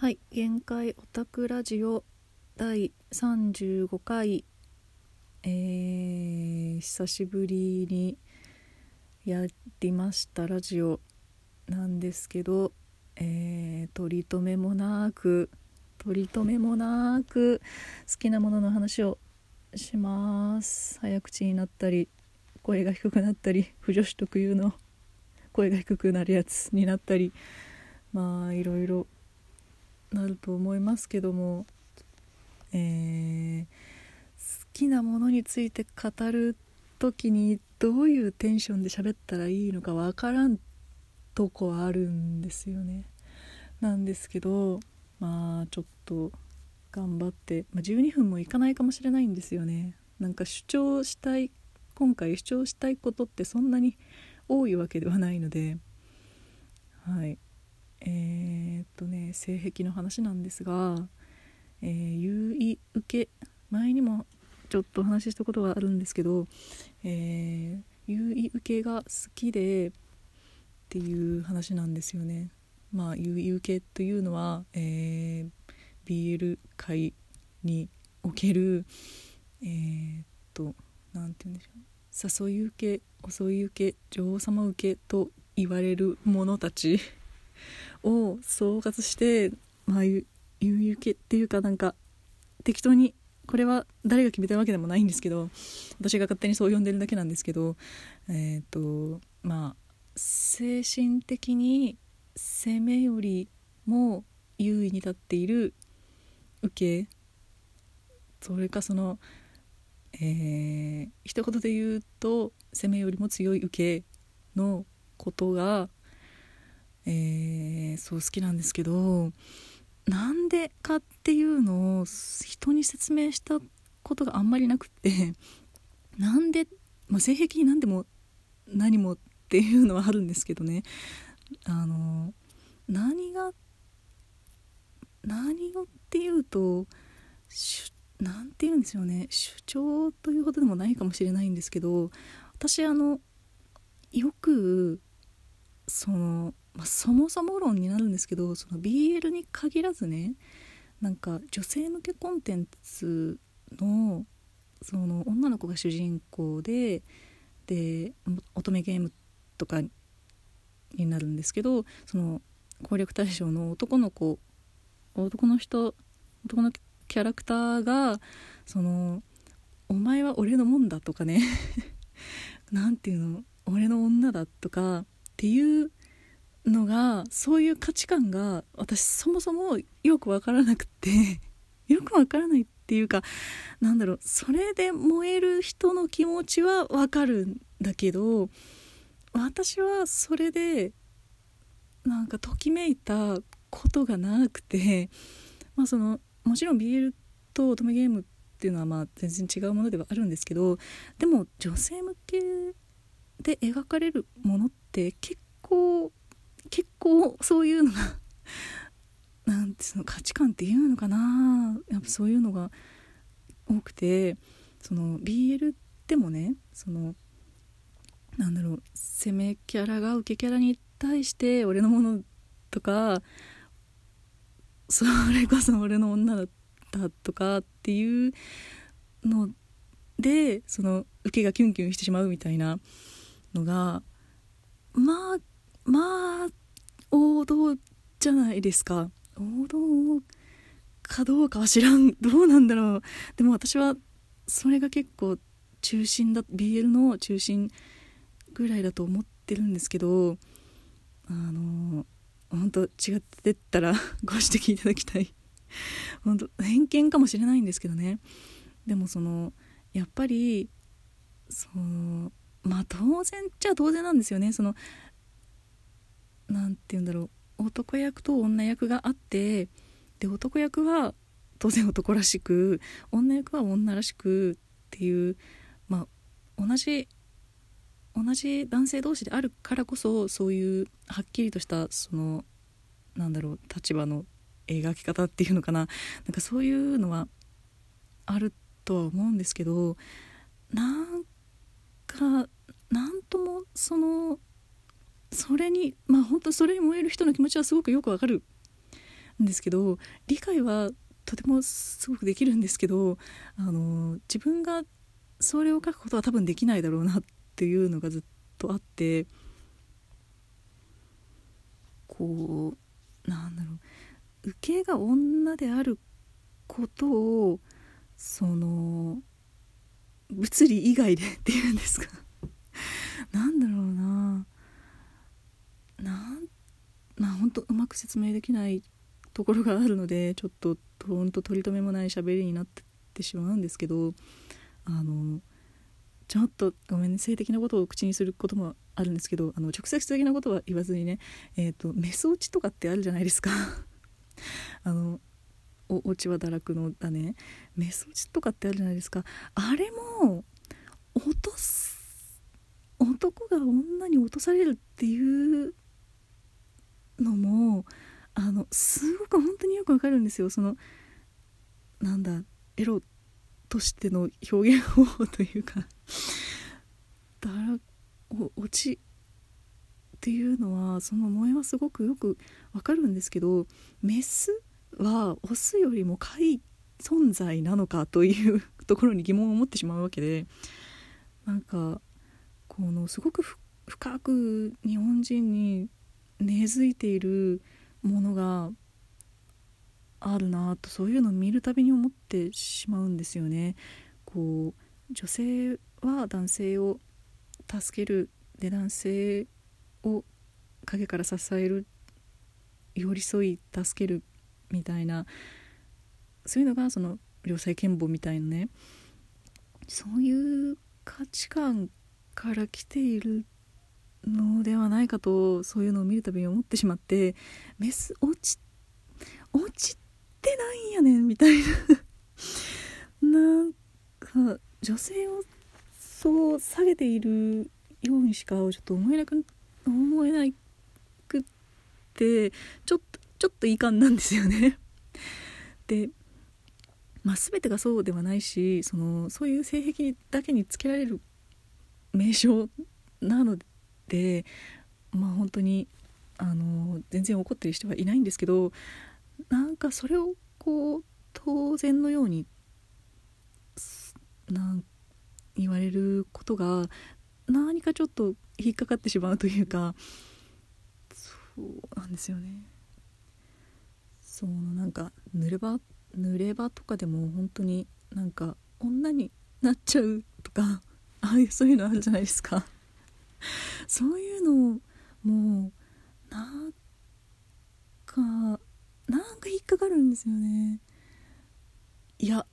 はい限界オタクラジオ第35回。えー、久しぶりにやりましたラジオなんですけど、えー、取り留めもなく取り留めもなく好きなものの話をします。早口になったり声が低くなったり不女子特有の声が低くなるやつになったりまあいろいろなると思いますけども、えー、好きなものについて語る時にどういうテンションで喋ったらいいのかわからんとこはあるんですよね。なんですけどまあちょっと頑張って、まあ、12分もいかないかもしれないんですよね。なんか主張したい今回主張したいことってそんなに多いわけではないのではいえー、っとね性癖の話なんですが、えー、優位受け前にもちょっとお話ししたことがあるんですけど、えー、優位受けが好きでっていう話なんですよね。まあ優位受けというのは、えー、BL 界におけるえー、っと何て言うんでしょう誘い受け襲い受け女王様受けと言われる者たちを総括してまあ言う受けっていうかなんか適当にこれは誰が決めたわけでもないんですけど私が勝手にそう呼んでるだけなんですけどえっ、ー、とまあ精神的に攻めよりも優位に立っている受けそれかそのえー、一言で言うと攻めよりも強い受けのことがえー、そう好きなんですけどなんでかっていうのを人に説明したことがあんまりなくてなんで、まあ、性癖に何でも何もっていうのはあるんですけどね。あの何が何をっていうと何て言うんですよね。主張というほどでもないかもしれないんですけど私あのよくそのまあ、そもそも論になるんですけどその BL に限らずねなんか女性向けコンテンツのその女の子が主人公でで乙女ゲームとかになるんですけどその攻略対象の男の子男の人男のキャラクターがその「お前は俺のもんだ」とかね 何ていうの「俺の女だ」とかっていうのがそういう価値観が私そもそもよくわからなくて よくわからないっていうかなんだろうそれで燃える人の気持ちはわかるんだけど私はそれでなんかときめいたことがなくてまあそのもちろん BL と乙女ゲームっていうのはまあ全然違うものではあるんですけどでも女性向けで描かれるものって結構結構そういうのが なんてその価値観っていうのかな。やっぱそういうのが多くてその BL でもねそのなんだろう攻めキャラが受けキャラに対して俺のものとかそれこそ俺の女だったとかっていうのでその受けがキュンキュンしてしまうみたいなのがまあまあ王道じゃないですか。王道かどうかは知らん。どうなんだろう。でも私はそれが結構中心だ BL の中心ぐらいだと思ってるんですけどあの本当違ってったら ご指摘いただきたい。本当偏見かもしれないんですけどね。でもそのやっぱりそのまあ当然っちゃ当然なんですよね。その何て言うんだろう。男役と女役があってで男役は当然男らしく女役は女らしくっていうまあ同じ同じ男性同士であるからこそそういうはっきりとしたそのなんだろう立場の描き方っていうのかな。なんかそういうのはあるとは思うんですけどなんかなんともそのそれにまあ本当それに燃える人の気持ちはすごくよくわかるんですけど理解はとてもすごくできるんですけどあの自分がそれを書くことは多分できないだろうなっていうのがずっとあってこうなんだろう受けが女であることをその物理以外でっていうんですか。なんだろうな。なんまあ本当うまく説明できないところがあるのでちょっとほんと取り留めもない喋りになってしまうんですけどあのちょっとごめんね性的なことを口にすることもあるんですけどあの直接的なことは言わずにねえっ、ー、とメス落ちとかってあるじゃないですか。あのお落ちは堕落のだね。メス落ちとかってあるじゃないですか。あれも落とす男が女に落とされるっていうのもあのすごく本当によくわかるんですよ。そのなんだエロとしての表現方法というかだら落ちっていうのはその萌えはすごくよくわかるんですけどメスはオスよりも怪存在なのかというところに疑問を持ってしまうわけでなんかこのすごく深く日本人に根付いているものがあるなとそういうのを見るたびに思ってしまうんですよね。こう女性は男性を助けるで男性を陰から支える寄り添い助けるみたいなそういうのがその良妻賢母みたいなねそういう価値観から来ているのではないかとそういうのを見るたびに思ってしまってメス落ち落ちてないんやねんみたいな。なんか女性をそう下げているようにしかちょっと思えなく思えなくってちょっとちょっといかんなんですよね。でまあ、全てがそうではないしそのそういう性癖だけにつけられる名称なのででまあ本当にあの全然怒ってる人はいないんですけどなんかそれをこう当然のようになん言われることが何かちょっと引っかかってしまうというかそうなんですよね。そうなんか濡れ場濡れ場とかでも本当になんか女になっちゃうとかああいうそういうのあるじゃないですかそういうのもうなんかなんか引っかかるんですよね。いや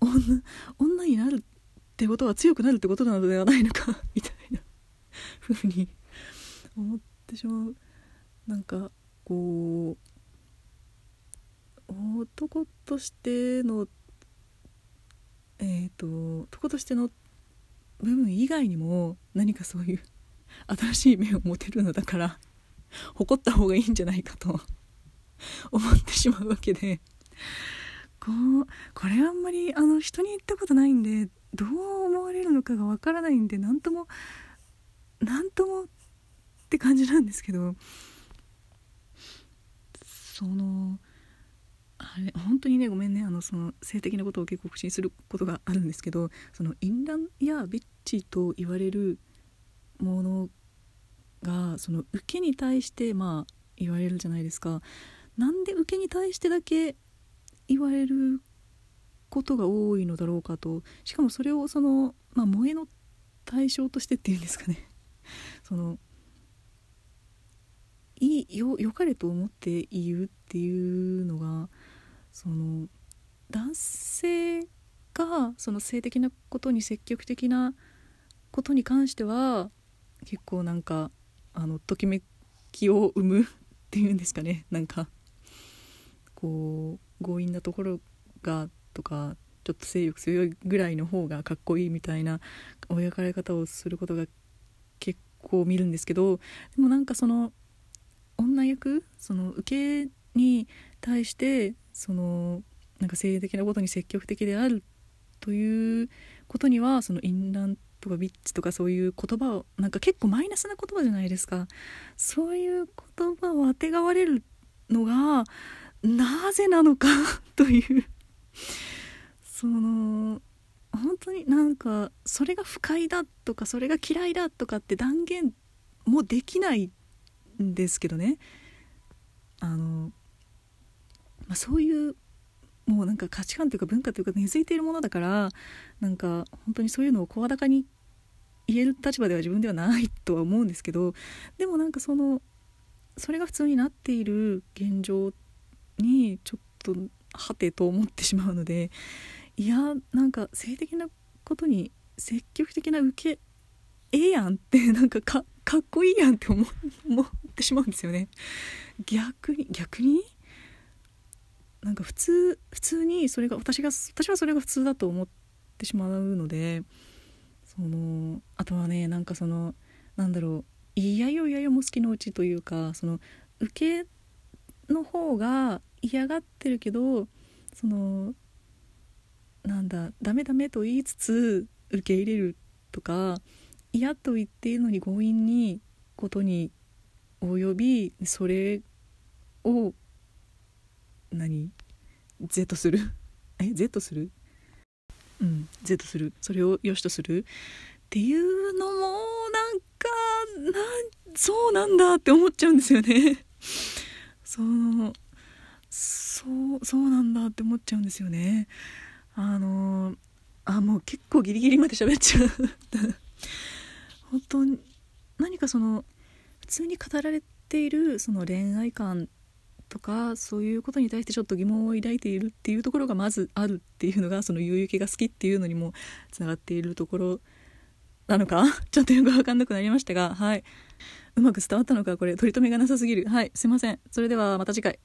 女女になるってことは強くなるってことなのではないのか みたいなふうに思ってしまう。なんかこう男としてのえっ、ー、と男としての部分以外にも何かそういう 新しい面を持てるのだから誇った方がいいんじゃないかと 思ってしまうわけでこうこれあんまりあの人に言ったことないんでどう思われるのかがわからないんで何とも何ともって感じなんですけどそのあれ本当にねごめんねあのその性的なことを結構口にすることがあるんですけどその淫乱やビッチと言われるものがその受けに対してまあ言われるじゃないですか。なんで受けに対してだけ言われることが多いのだろうかとしかもそれをその、まあ、萌えの対象としてっていうんですかね。そのいいよよかれと思って言うっていうのがその男性がその性的なことに積極的なことに関しては結構なんかあのときめきを生むっていうんですかね。なんかこう強引なところがとかちょっと性欲強いぐらいの方がかっこいいみたいな親かれ方をすることが結構見るんですけどでもなんかその女役その受けに対してそのなんか性的なことに積極的であるということにはその淫乱とかビッチとかそういう言葉をなんか結構マイナスな言葉じゃないですか。そういう言葉をあてがわれるのがなぜなのかというその本当になんかそれが不快だとかそれが嫌いだとかって断言もできないんですけどね。あの、あ、そういうもうなんか価値観というか文化というか根付いているものだからなんか本当にそういうのを声高に言える立場では自分ではないとは思うんですけどでもなんかそのそれが普通になっている現状にちょっとはてと思ってしまうのでいやなんか性的なことに積極的な受けええやんってなんかかかっこいいやんって思思ってしまうんですよね。逆に逆に？なんか普通普通にそれが私が私はそれが普通だと思ってしまうのでそのあとはねなんかそのなんだろういやよいやよも好きのうちというかその受けの方が嫌がってるけどそのなんだダメダメと言いつつ受け入れるとか嫌と言っているのに強引にことに及びそれを何？Z する？え Z する？うん Z する。それを良しとする？っていうのもなんかなんそうなんだって思っちゃうんですよね。そうそうそうなんだって思っちゃうんですよね。あのあもう結構ギリギリまで喋っちゃう。本当に何かその普通に語られているその恋愛観とかそういうことに対してちょっと疑問を抱いているっていうところがまずあるっていうのがその夕焼けが好きっていうのにもつながっているところなのか？ちょっとよく分かんなくなりましたがはい。うまく伝わったのかこれ取り留めがなさすぎる。はい。すいません。それではまた次回。